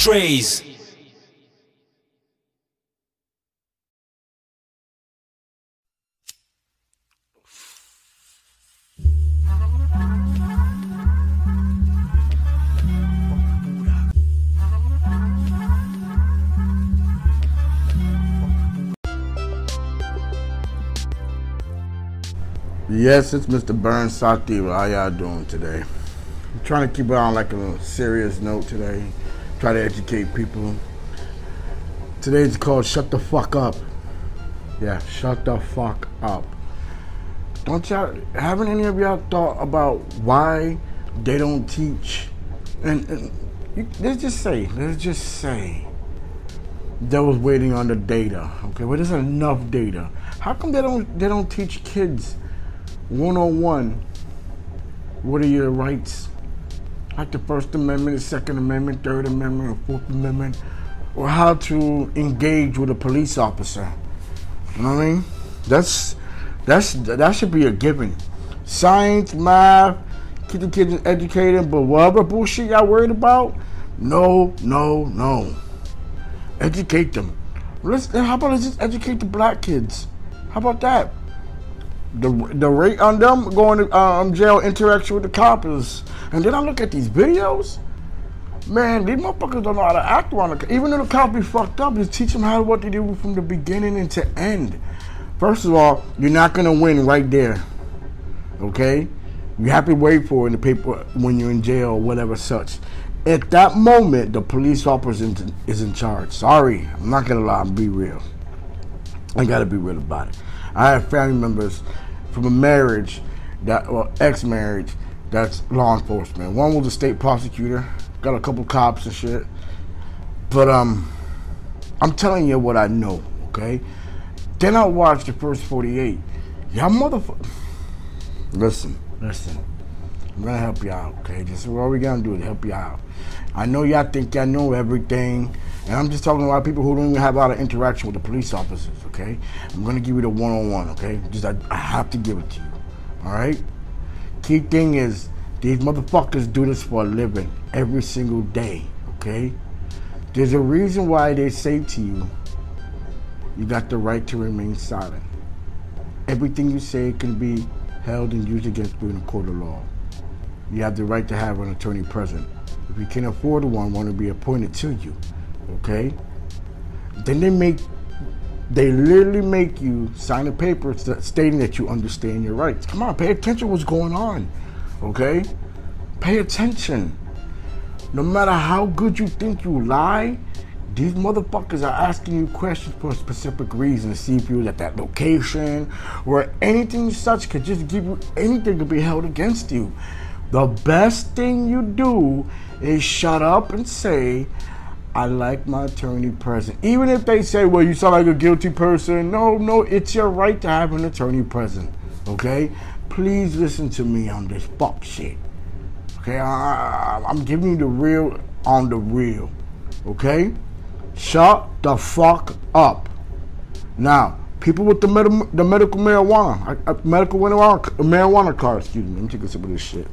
Ashtrays. Yes, it's Mr. Burns Sativa. How y'all doing today? I'm trying to keep it on like a serious note today. Try to educate people. Today's called Shut the Fuck Up. Yeah, shut the fuck up. Don't y'all, haven't any of y'all thought about why they don't teach? And, and you, let's just say, let's just say, they was waiting on the data. Okay, well, there's enough data. How come they don't they don't teach kids one on one, what are your rights? Like the First Amendment, the Second Amendment, Third Amendment, or Fourth Amendment, or how to engage with a police officer. You know what I mean? That's that's that should be a given. Science, math, keep the kids educated, but whatever bullshit y'all worried about, no, no, no. Educate them. Let's, how about let's just educate the black kids? How about that? The the rate on them going to um, jail interaction with the cops and then I look at these videos. Man, these motherfuckers don't know how to act on it. Even though the cop be fucked up, just teach them how what to do from the beginning and to end. First of all, you're not gonna win right there. Okay, you have to wait for in the paper when you're in jail or whatever such. At that moment, the police officer is in, is in charge. Sorry, I'm not gonna lie. I'm be real. I gotta be real about it. I have family members from a marriage that, well, ex-marriage that's law enforcement. One was a state prosecutor, got a couple cops and shit. But um, I'm telling you what I know, okay? Then I watched the first 48. Y'all motherfucker. Listen, listen. I'm gonna help you out, okay? This is what we gonna do to help you out. I know y'all think y'all know everything, and I'm just talking about people who don't even have a lot of interaction with the police officers, okay? I'm gonna give you the one-on-one, okay? Just I, I have to give it to you, all right? Key thing is these motherfuckers do this for a living every single day, okay? There's a reason why they say to you, you got the right to remain silent. Everything you say can be held and used against you in a court of law. You have the right to have an attorney present. If you can't afford one, one will be appointed to you. Okay? Then they make they literally make you sign a paper stating that you understand your rights. Come on, pay attention what's going on. Okay? Pay attention. No matter how good you think you lie, these motherfuckers are asking you questions for a specific reason to see if you was at that location or anything such could just give you anything to be held against you. The best thing you do is shut up and say, I like my attorney present. Even if they say, well, you sound like a guilty person. No, no, it's your right to have an attorney present. Okay? Please listen to me on this fuck shit. Okay? I, I'm giving you the real on the real. Okay? Shut the fuck up. Now, people with the, med- the medical marijuana, uh, medical marijuana, marijuana card, excuse me. Let me take a sip of this shit.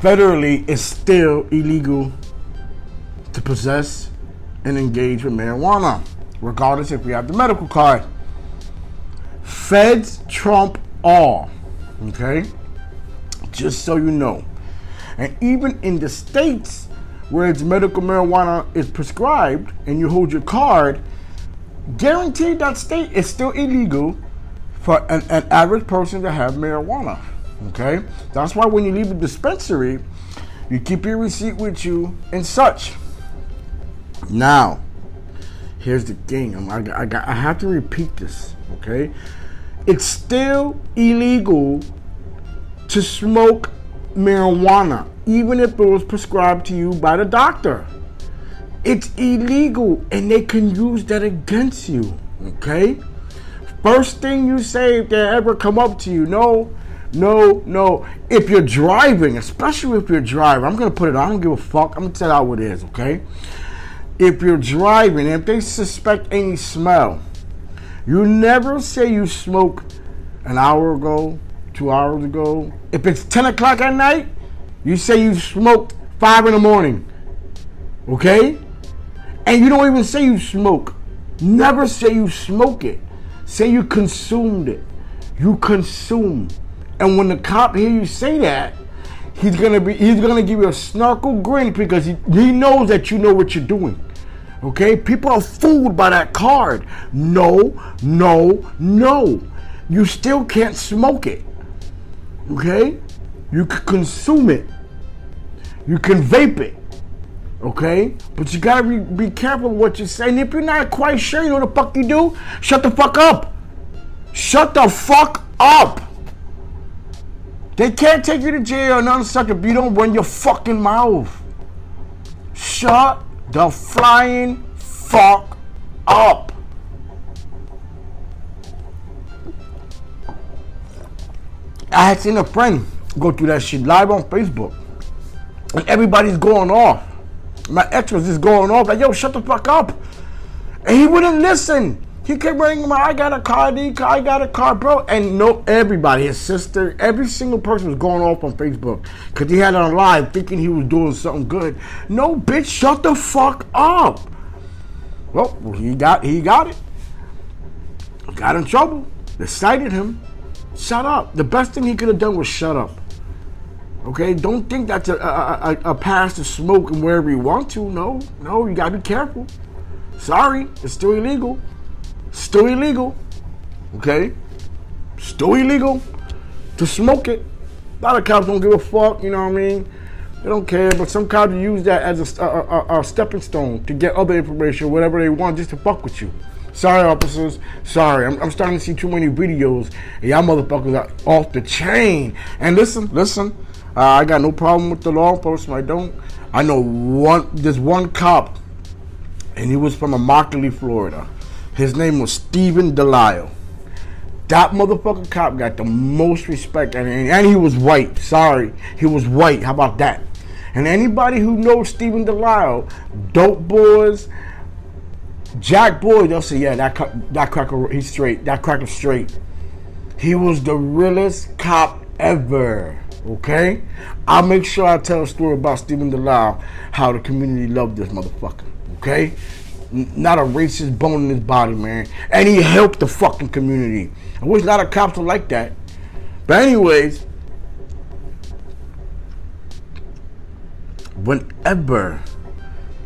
Federally it's still illegal to possess and engage with marijuana, regardless if we have the medical card. Feds trump all, okay? Just so you know. And even in the states where it's medical marijuana is prescribed and you hold your card, guaranteed that state is still illegal for an, an average person to have marijuana. Okay? That's why when you leave the dispensary, you keep your receipt with you and such. Now, here's the thing. I, I, I have to repeat this. Okay? It's still illegal to smoke marijuana, even if it was prescribed to you by the doctor. It's illegal, and they can use that against you. Okay? First thing you say if they ever come up to you, no, no, no. If you're driving, especially if you're driving, I'm gonna put it. I don't give a fuck. I'm gonna tell you what it is. Okay. if you're driving, if they suspect any smell, you never say you smoked an hour ago, two hours ago. If it's 10 o'clock at night, you say you smoked five in the morning. Okay? And you don't even say you smoke. Never say you smoke it. Say you consumed it. You consume. And when the cop hear you say that, he's gonna be he's gonna give you a snarkle grin because he, he knows that you know what you're doing. Okay? People are fooled by that card. No, no, no. You still can't smoke it. Okay? You can consume it. You can vape it. Okay? But you gotta be, be careful what you say. And if you're not quite sure, you know what the fuck you do? Shut the fuck up. Shut the fuck up. They can't take you to jail or such if you don't run your fucking mouth. Shut the flying fuck up. I had seen a friend go through that shit live on Facebook. And everybody's going off. My ex was just going off, like, yo, shut the fuck up. And he wouldn't listen. He kept ringing my, I got a car, I got a car, bro. And no, everybody, his sister, every single person was going off on Facebook because he had it on live thinking he was doing something good. No, bitch, shut the fuck up. Well, he got he got it. Got in trouble. They cited him. Shut up. The best thing he could have done was shut up. Okay, don't think that's a, a, a, a pass to smoke and wherever you want to. No, no, you gotta be careful. Sorry, it's still illegal. Still illegal. Okay? Still illegal to smoke it. A lot of cops don't give a fuck, you know what I mean? They don't care, but some cops use that as a, a, a, a stepping stone to get other information, whatever they want, just to fuck with you. Sorry, officers. Sorry. I'm, I'm, starting to see too many videos. Y'all motherfuckers are off the chain. And listen, listen. Uh, I got no problem with the law enforcement. I don't. I know one. There's one cop, and he was from Immokalee, Florida. His name was Stephen Delisle. That motherfucking cop got the most respect, and, and he was white. Sorry, he was white. How about that? And anybody who knows Stephen Delisle, dope boys, Jack Boy, they'll say, yeah, that that cracker, he's straight. That cracker straight. He was the realest cop ever. Okay, I'll make sure I tell a story about Stephen Delisle, how the community loved this motherfucker. Okay, not a racist bone in his body, man. And he helped the fucking community. I wish a lot of cops were like that. But anyways, whenever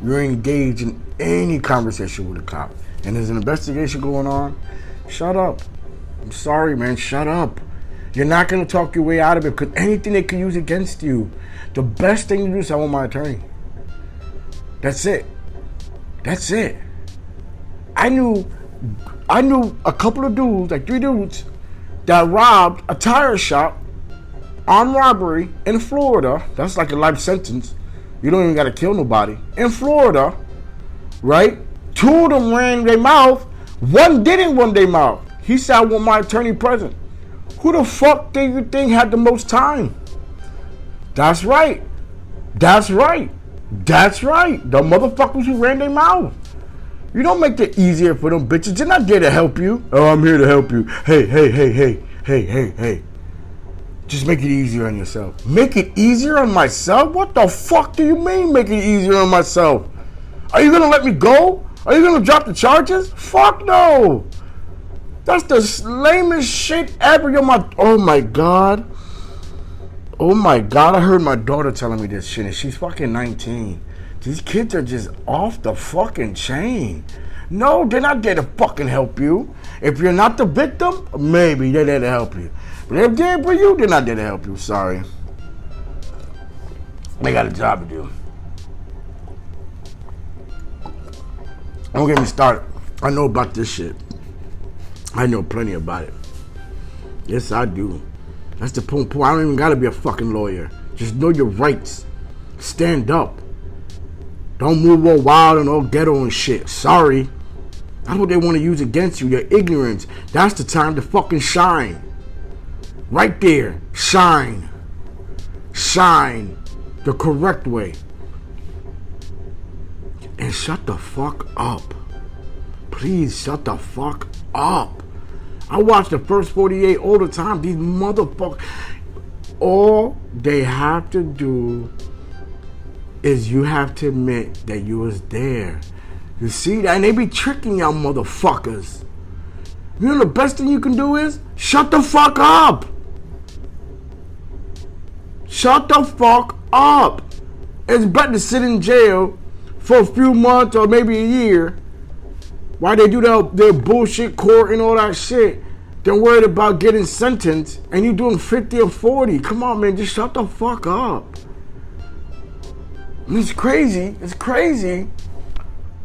you're engaged in any conversation with a cop and there's an investigation going on, shut up. I'm sorry, man. Shut up. You're not to talk your way out of it because anything they can use against you, the best thing to do is I want my attorney. That's it. That's it. I knew I knew a couple of dudes, like three dudes, that robbed a tire shop on robbery in Florida. That's like a life sentence. You don't even gotta kill nobody. In Florida, right? Two of them ran their mouth. One didn't run their mouth. He said, I want my attorney present. Who the fuck do you think had the most time? That's right. That's right. That's right. The motherfuckers who ran their mouth. You don't make it easier for them bitches. They're not there to help you. Oh, I'm here to help you. Hey, hey, hey, hey, hey, hey, hey. Just make it easier on yourself. Make it easier on myself? What the fuck do you mean make it easier on myself? Are you gonna let me go? Are you gonna drop the charges? Fuck no. That's the lamest shit ever. You're my oh my god. Oh my god, I heard my daughter telling me this shit, and she's fucking 19. These kids are just off the fucking chain. No, they're not there to fucking help you. If you're not the victim, maybe they're there to help you. But if they're for you, they're not there to help you. Sorry. They got a job to do. Don't get me started. I know about this shit. I know plenty about it. Yes, I do. That's the point. I don't even gotta be a fucking lawyer. Just know your rights. Stand up. Don't move all wild and all ghetto and shit. Sorry. That's what they want to use against you. Your ignorance. That's the time to fucking shine. Right there. Shine. Shine the correct way. and shut the fuck up. Please shut the fuck up. I watch the first 48 all the time. These motherfuckers, all they have to do is you have to admit that you was there. You see that? And they be tricking y'all motherfuckers. You know the best thing you can do is shut the fuck up. Shut the fuck up. It's better to sit in jail for a few months or maybe a year while they do their, their bullshit court and all that shit They're worried about getting sentenced and you doing 50 or 40. Come on, man, just shut the fuck up. It's crazy. It's crazy.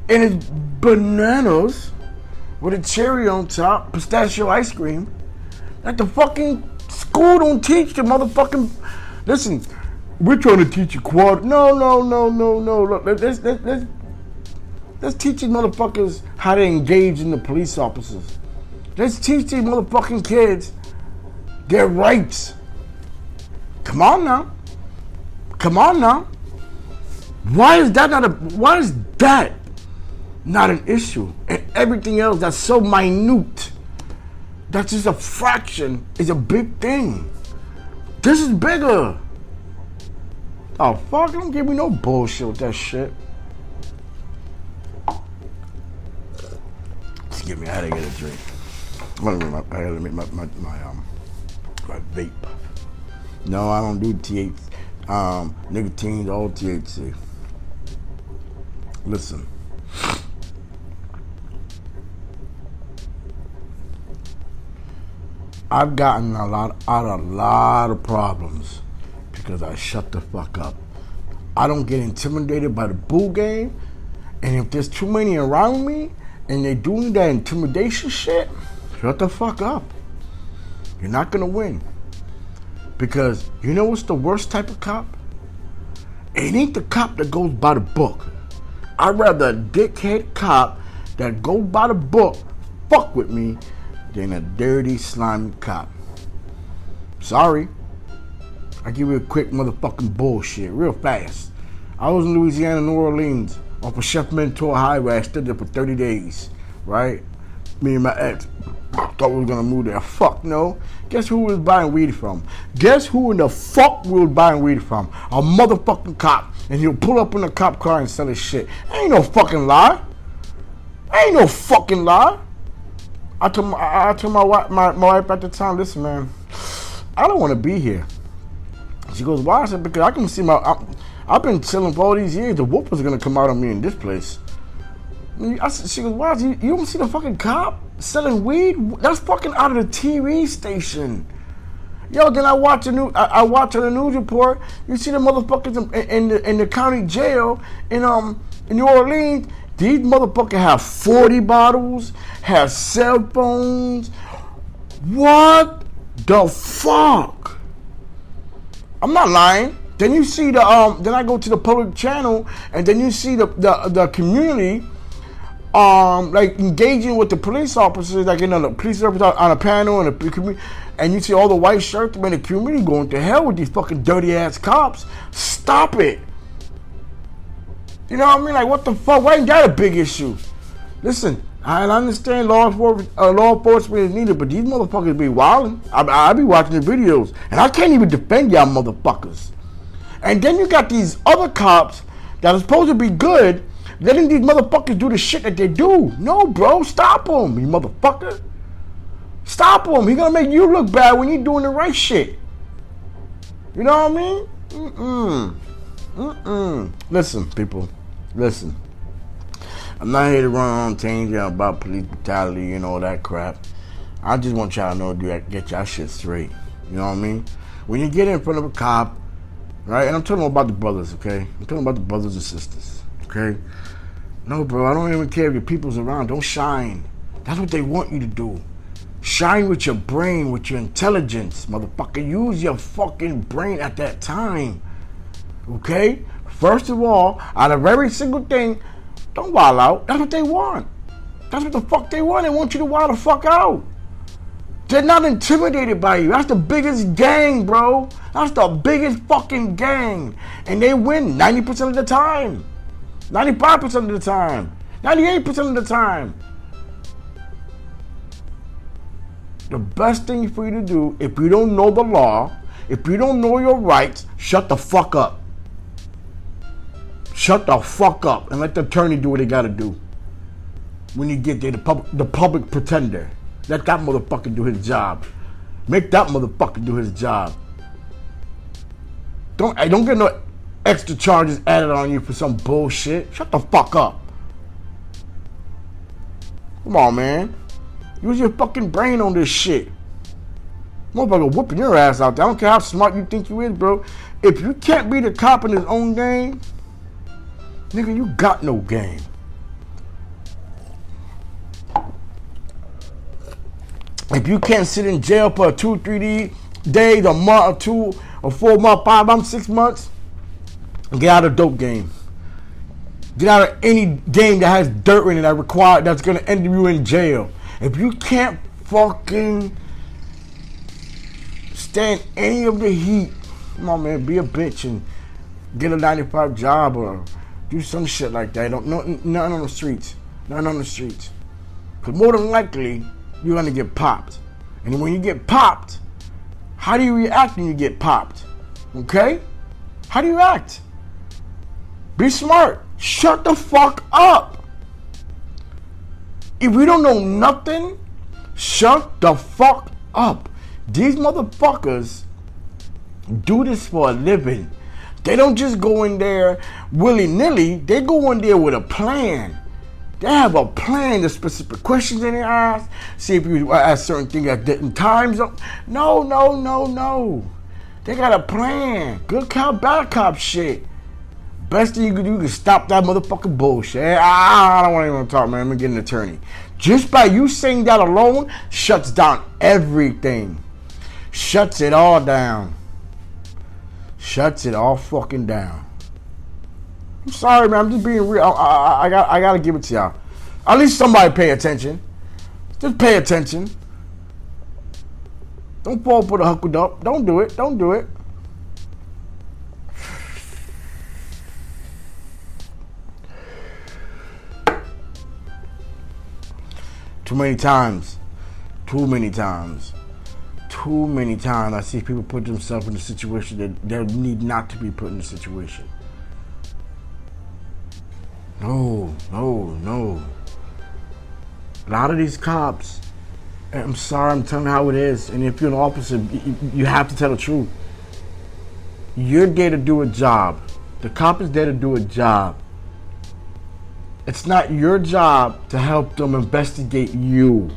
And it's bananas with a cherry on top, pistachio ice cream. That the fucking school don't teach the motherfucking. Listen, we're trying to teach you quad. No, no, no, no, no. Look, let's, let's, let's, let's teach these motherfuckers how to engage in the police officers. Let's teach these motherfucking kids their rights. Come on now. Come on now. Why is that not a why is that not an issue? And everything else that's so minute, that's just a fraction, is a big thing. This is bigger. Oh fuck, don't give me no bullshit with that shit. Give me I gotta get a drink. I make my, gotta make my, my, my um my vape. No, I don't do THC, um, nicotine, all THC. Listen. I've gotten a lot out of a lot of problems because I shut the fuck up. I don't get intimidated by the bull game, and if there's too many around me and they're doing that intimidation shit, shut the fuck up. You're not gonna win. Because you know what's the worst type of cop? It ain't the cop that goes by the book. I'd rather a dickhead cop that go by the book fuck with me than a dirty, slimy cop. Sorry. I give you a quick motherfucking bullshit, real fast. I was in Louisiana, New Orleans, off of Chef Menteur Highway. I stood there for 30 days, right? Me and my ex thought we were gonna move there. Fuck no. Guess who was buying weed from? Guess who in the fuck we was buying weed from? A motherfucking cop. And he'll pull up in a cop car and sell his shit. Ain't no fucking lie. Ain't no fucking lie. I told my, I told my wife, my, my wife at the time, listen, man, I don't want to be here. She goes, why? I said, because I can see my, I, I've been chilling for all these years. The whoop is gonna come out on me in this place. I said, she goes, why? You, you don't see the fucking cop selling weed? That's fucking out of the TV station. Yo, then I watch a new, I, I watch on the news report. You see the motherfuckers in, in, the in the county jail in um in New Orleans. These motherfuckers have forty bottles, have cell phones. What the fuck? I'm not lying. Then you see the um. Then I go to the public channel, and then you see the the, the community um, like engaging with the police officers, like you know, the police officers on a panel and the community, and you see all the white shirts in the community going to hell with these fucking dirty ass cops. Stop it. You know what I mean? Like, what the fuck? Why ain't that a big issue? Listen, I understand law enforcement, uh, law enforcement is needed, but these motherfuckers be wilding. I, I be watching the videos, and I can't even defend y'all motherfuckers. And then you got these other cops that are supposed to be good letting these motherfuckers do the shit that they do. No, bro, stop them, you motherfucker. Stop him. He gonna make you look bad when you doing the right shit. You know what I mean? Mm-mm. Mm-mm. Listen, people. Listen. I'm not here to run on tangent about police brutality and all that crap. I just want y'all to know to get y'all shit straight. You know what I mean? When you get in front of a cop, right? And I'm talking about the brothers, okay? I'm talking about the brothers and sisters, okay? No, bro, I don't even care if your people's around. Don't shine. That's what they want you to do. Shine with your brain, with your intelligence, motherfucker. Use your fucking brain at that time. Okay? First of all, out of every single thing, don't wild out. That's what they want. That's what the fuck they want. They want you to wild the fuck out. They're not intimidated by you. That's the biggest gang, bro. That's the biggest fucking gang. And they win 90% of the time. 95% of the time. 98% of the time. The best thing for you to do, if you don't know the law, if you don't know your rights, shut the fuck up. Shut the fuck up and let the attorney do what they gotta do. When you get there, the public, the public pretender. Let that motherfucker do his job. Make that motherfucker do his job. Don't I don't get no extra charges added on you for some bullshit. Shut the fuck up. Come on, man. Use your fucking brain on this shit. Motherfucker whooping your ass out there. I don't care how smart you think you is, bro. If you can't be the cop in his own game, nigga, you got no game. If you can't sit in jail for two, three days, a month, or two, or four months, five months, six months, get out of dope game. Get out of any game that has dirt in it that require that's gonna end you in jail. If you can't fucking stand any of the heat, come on man, be a bitch and get a 95 job or do some shit like that. Don't no, nothing on the streets. Nothing on the streets. Cause more than likely, you're gonna get popped. And when you get popped, how do you react when you get popped? Okay? How do you act? Be smart. Shut the fuck up. If you don't know nothing, shut the fuck up. These motherfuckers do this for a living. They don't just go in there willy nilly, they go in there with a plan. They have a plan, the specific questions in their eyes, see if you ask certain things at different times. No, no, no, no. They got a plan. Good cop, bad cop shit. Best thing you can do is stop that motherfucking bullshit. Ah, I, don't want anyone to talk, man. I'm gonna get an attorney. Just by you saying that alone shuts down everything. Shuts it all down. Shuts it all fucking down. I'm sorry, man. I'm just being real. I, I, I got I gotta give it to y'all. At least somebody pay attention. Just pay attention. Don't fall for the huckle up. Don't do it. Don't do it. Too many times. Too many times. Too many times I see people put themselves in a situation that they need not to be put in a situation. No, no, no. A lot of these cops, I'm sorry, I'm telling you how it is. And if you're an officer, you have to tell the truth. You're there to do a job. The cop is there to do a job. It's not your job to help them investigate you.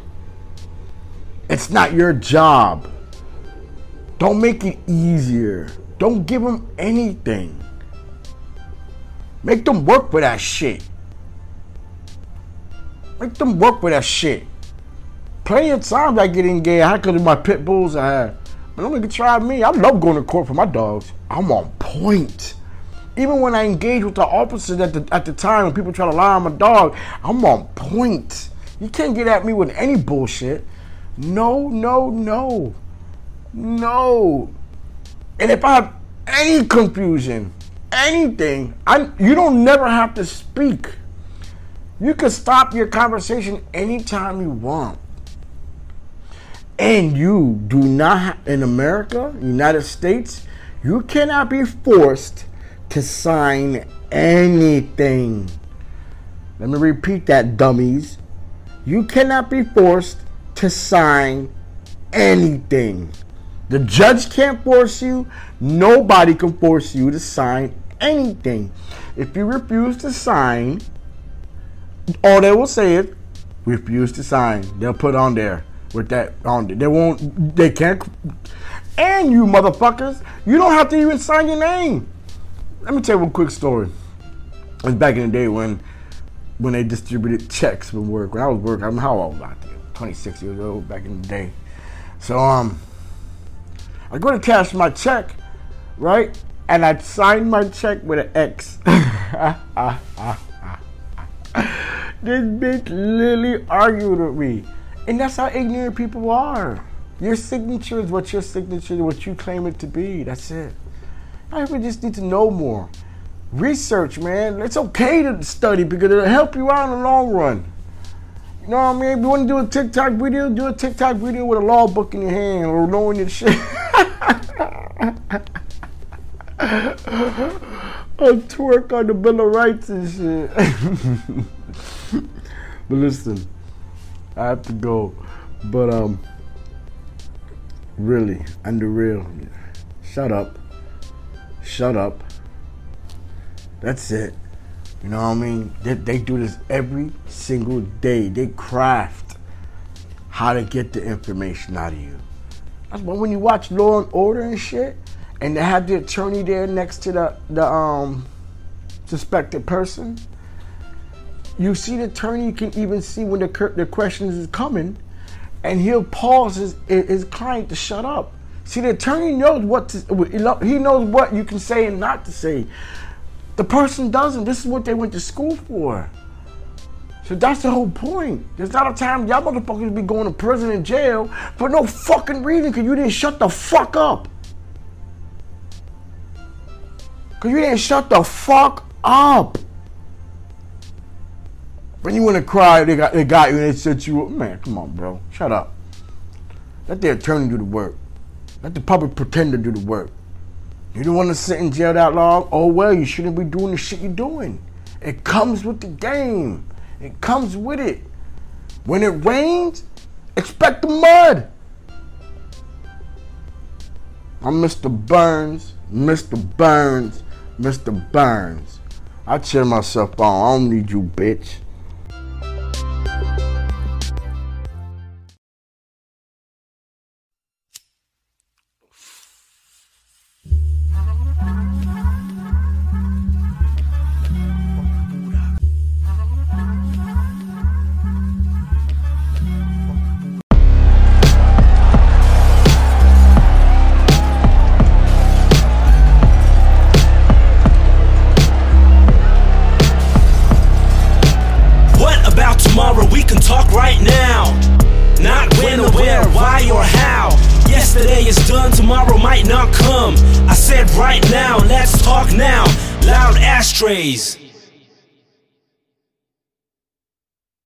It's not your job. Don't make it easier. Don't give them anything. Make them work for that shit. Make them work for that shit. Plenty of times I get engaged. I could have my pit bulls I had. But don't even try me. I love going to court for my dogs. I'm on point. Even when I engage with the officers at the at the time when people try to lie on my dog, I'm on point. You can't get at me with any bullshit. No, no, no. No. And if I have any confusion, anything, I you don't never have to speak. You can stop your conversation anytime you want. And you do not in America, United States, you cannot be forced to sign anything. Let me repeat that, dummies. You cannot be forced to sign anything. The judge can't force you. Nobody can force you to sign anything. If you refuse to sign, all they will say is refuse to sign. They'll put on there with that on there. They won't. They can't. And you motherfuckers, you don't have to even sign your name. Let me tell you a quick story. It was back in the day when when they distributed checks from work. When I was working, I'm how old I think 26 years old back in the day. So um, I go to cash my check, right? And I sign my check with an X. this bitch literally argued with me. And that's how ignorant people are. Your signature is what your signature, is, what you claim it to be. That's it. I just need to know more. research, man. It's okay to study because it'll help you out in the long run. You know what I mean? If you want to do a TikTok video, do a TikTok video with a law book in your hand or knowing your shit. I twerk on the Bill of Rights and shit. but listen, I have to go. But um, really, under real, shut up, shut up. That's it. You know what I mean? They, they do this every single day. They craft how to get the information out of you. That's why when you watch Law and Order and shit, and they have the attorney there next to the the um suspected person, you see the attorney. You can even see when the the questions is coming, and he'll pause his his client to shut up. See, the attorney knows what to. He knows what you can say and not to say. The person doesn't. This is what they went to school for. So that's the whole point. There's not a time y'all motherfuckers be going to prison and jail for no fucking reason because you didn't shut the fuck up. Because you didn't shut the fuck up. When you want to cry, they got, they got you and they set you up. Man, come on, bro. Shut up. Let the attorney do the work. Let the public pretender do the work. You don't want to sit in jail that long? Oh, well, you shouldn't be doing the shit you're doing. It comes with the game, it comes with it. When it rains, expect the mud. I'm Mr. Burns, Mr. Burns, Mr. Burns. I cheer myself on. I don't need you, bitch.